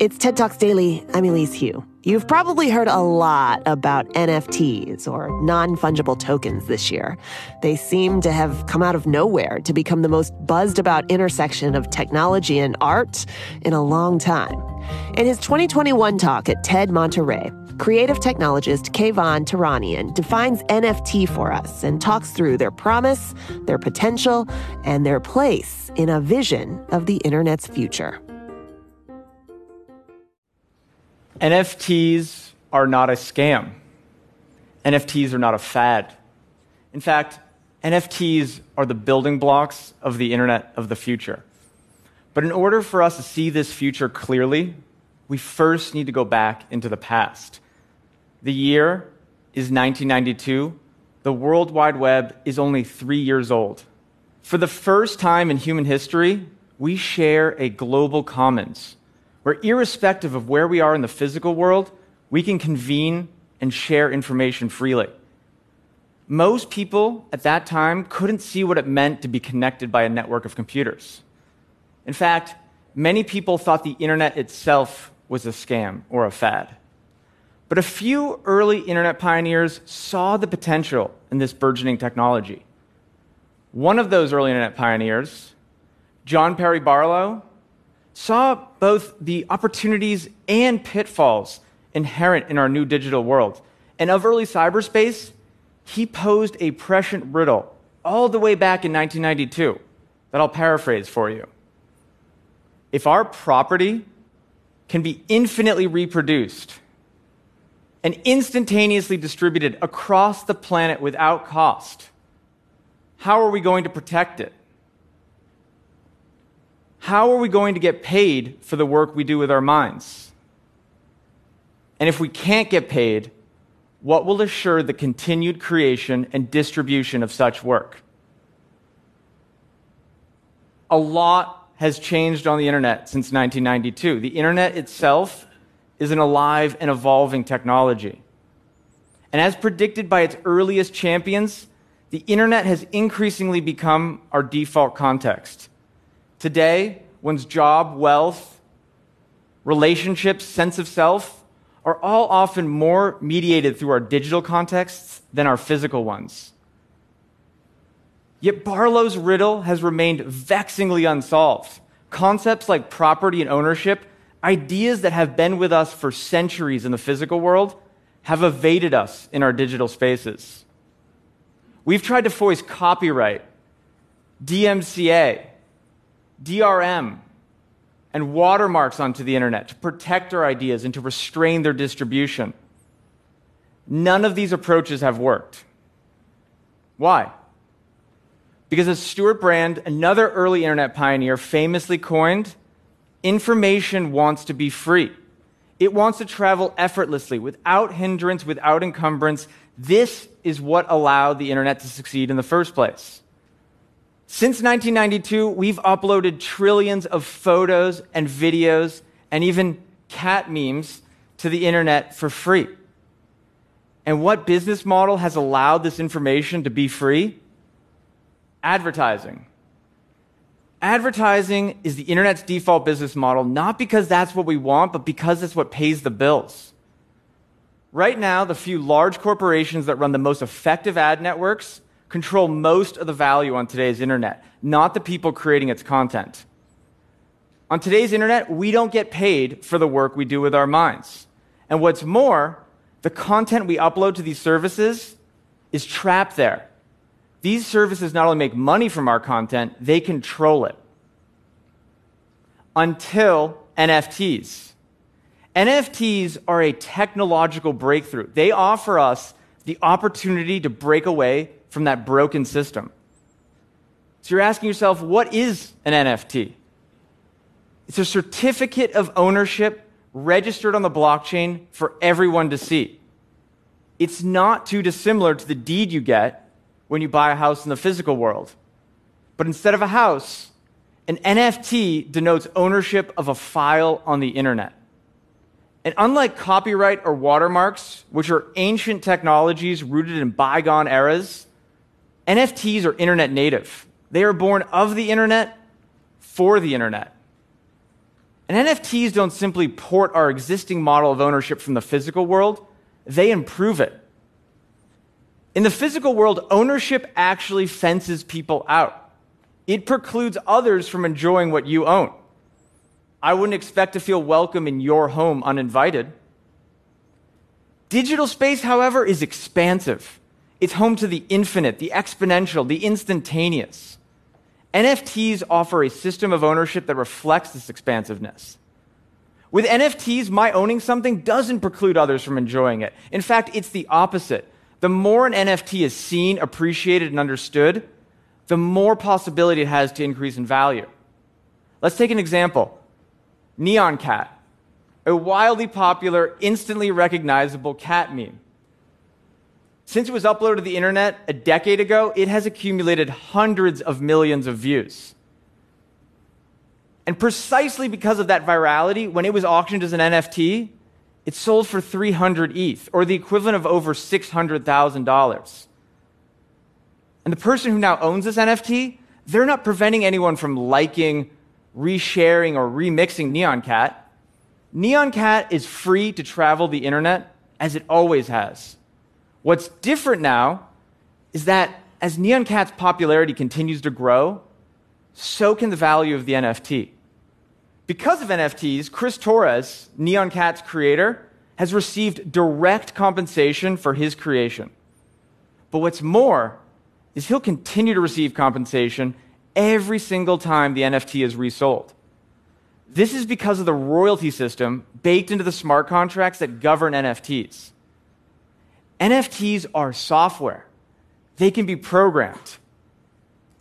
It's TED Talks Daily. I'm Elise Hu. You've probably heard a lot about NFTs or non fungible tokens this year. They seem to have come out of nowhere to become the most buzzed about intersection of technology and art in a long time. In his 2021 talk at TED Monterey, creative technologist Kayvon Tehranian defines NFT for us and talks through their promise, their potential, and their place in a vision of the internet's future. NFTs are not a scam. NFTs are not a fad. In fact, NFTs are the building blocks of the internet of the future. But in order for us to see this future clearly, we first need to go back into the past. The year is 1992. The World Wide Web is only three years old. For the first time in human history, we share a global commons where, irrespective of where we are in the physical world, we can convene and share information freely. Most people at that time couldn't see what it meant to be connected by a network of computers. In fact, many people thought the internet itself was a scam or a fad. But a few early internet pioneers saw the potential in this burgeoning technology. One of those early internet pioneers, John Perry Barlow, saw both the opportunities and pitfalls inherent in our new digital world. And of early cyberspace, he posed a prescient riddle all the way back in 1992 that I'll paraphrase for you. If our property can be infinitely reproduced and instantaneously distributed across the planet without cost, how are we going to protect it? How are we going to get paid for the work we do with our minds? And if we can't get paid, what will assure the continued creation and distribution of such work? A lot has changed on the internet since 1992. The internet itself is an alive and evolving technology. And as predicted by its earliest champions, the internet has increasingly become our default context. Today, one's job, wealth, relationships, sense of self are all often more mediated through our digital contexts than our physical ones. Yet Barlow's riddle has remained vexingly unsolved. Concepts like property and ownership, ideas that have been with us for centuries in the physical world, have evaded us in our digital spaces. We've tried to voice copyright, DMCA, DRM, and watermarks onto the internet to protect our ideas and to restrain their distribution. None of these approaches have worked. Why? Because as Stewart Brand, another early internet pioneer, famously coined, information wants to be free. It wants to travel effortlessly, without hindrance, without encumbrance. This is what allowed the internet to succeed in the first place. Since 1992, we've uploaded trillions of photos and videos and even cat memes to the internet for free. And what business model has allowed this information to be free? Advertising. Advertising is the internet's default business model, not because that's what we want, but because it's what pays the bills. Right now, the few large corporations that run the most effective ad networks control most of the value on today's internet, not the people creating its content. On today's internet, we don't get paid for the work we do with our minds. And what's more, the content we upload to these services is trapped there. These services not only make money from our content, they control it. Until NFTs. NFTs are a technological breakthrough. They offer us the opportunity to break away from that broken system. So you're asking yourself, what is an NFT? It's a certificate of ownership registered on the blockchain for everyone to see. It's not too dissimilar to the deed you get when you buy a house in the physical world. But instead of a house, an NFT denotes ownership of a file on the internet. And unlike copyright or watermarks, which are ancient technologies rooted in bygone eras, NFTs are internet native. They are born of the internet for the internet. And NFTs don't simply port our existing model of ownership from the physical world, they improve it. In the physical world, ownership actually fences people out. It precludes others from enjoying what you own. I wouldn't expect to feel welcome in your home uninvited. Digital space, however, is expansive. It's home to the infinite, the exponential, the instantaneous. NFTs offer a system of ownership that reflects this expansiveness. With NFTs, my owning something doesn't preclude others from enjoying it. In fact, it's the opposite. The more an NFT is seen, appreciated, and understood, the more possibility it has to increase in value. Let's take an example Nyan Cat, a wildly popular, instantly recognizable cat meme. Since it was uploaded to the internet a decade ago, it has accumulated hundreds of millions of views. And precisely because of that virality, when it was auctioned as an NFT, it sold for 300 ETH, or the equivalent of over $600,000. And the person who now owns this NFT, they're not preventing anyone from liking, resharing, or remixing Nyan Cat. Nyan Cat is free to travel the internet as it always has. What's different now is that as Nyan Cat's popularity continues to grow, so can the value of the NFT. Because of NFTs, Chris Torres, Nyan Cat's creator, has received direct compensation for his creation. But what's more is he'll continue to receive compensation every single time the NFT is resold. This is because of the royalty system baked into the smart contracts that govern NFTs. NFTs are software, they can be programmed.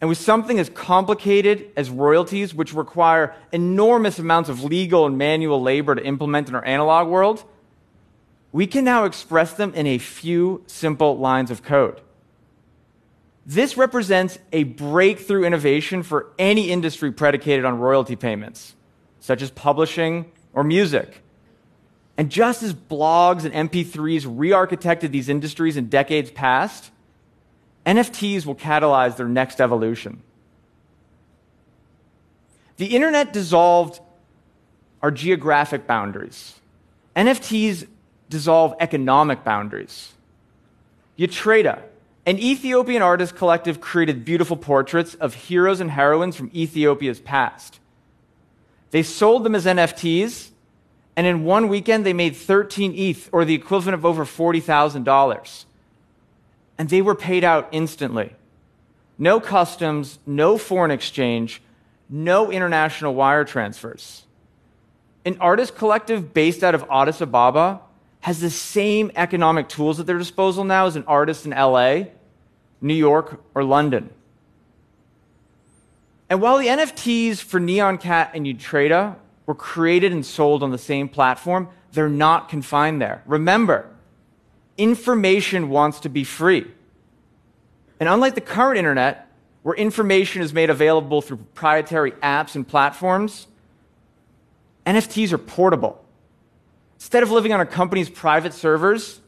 And with something as complicated as royalties, which require enormous amounts of legal and manual labor to implement in our analog world, we can now express them in a few simple lines of code. This represents a breakthrough innovation for any industry predicated on royalty payments, such as publishing or music. And just as blogs and MP3s re architected these industries in decades past, NFTs will catalyze their next evolution. The internet dissolved our geographic boundaries. NFTs dissolve economic boundaries. Yatreda, an Ethiopian artist collective, created beautiful portraits of heroes and heroines from Ethiopia's past. They sold them as NFTs and in one weekend, they made 13 ETH, or the equivalent of over $40,000. And they were paid out instantly. No customs, no foreign exchange, no international wire transfers. An artist collective based out of Addis Ababa has the same economic tools at their disposal now as an artist in LA, New York, or London. And while the NFTs for Nyan Cat and Yatreda were created and sold on the same platform, they're not confined there. Remember, information wants to be free. And unlike the current internet, where information is made available through proprietary apps and platforms, NFTs are portable. Instead of living on a company's private servers,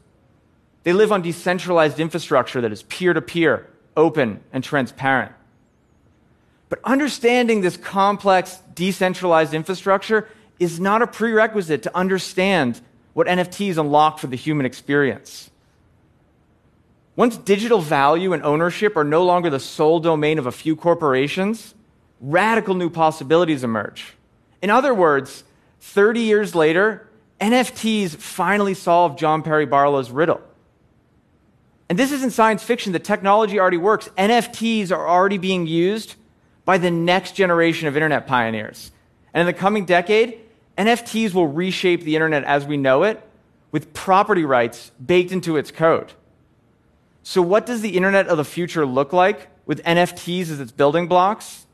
they live on decentralized infrastructure that is peer to peer, open, and transparent. But understanding this complex, decentralized infrastructure is not a prerequisite to understand what NFTs unlock for the human experience. Once digital value and ownership are no longer the sole domain of a few corporations, radical new possibilities emerge. In other words, 30 years later, NFTs finally solved John Perry Barlow's riddle. And this isn't science fiction, the technology already works. NFTs are already being used by the next generation of internet pioneers. And in the coming decade, NFTs will reshape the internet as we know it with property rights baked into its code. So, what does the internet of the future look like with NFTs as its building blocks?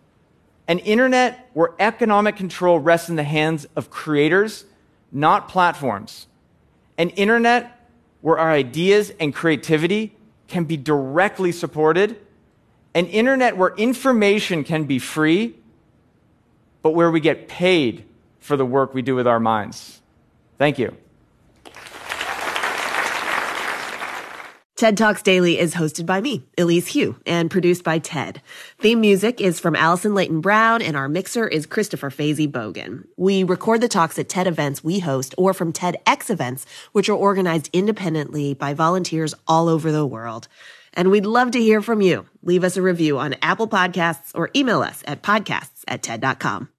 An internet where economic control rests in the hands of creators, not platforms. An internet where our ideas and creativity can be directly supported an internet where information can be free, but where we get paid for the work we do with our minds. Thank you. TED Talks Daily is hosted by me, Elise Hu, and produced by TED. Theme music is from Allison Leyton Brown, and our mixer is Christopher Fazy Bogan. We record the talks at TED events we host or from TEDx events, which are organized independently by volunteers all over the world. And we'd love to hear from you. Leave us a review on Apple Podcasts or email us at podcasts at TED.com.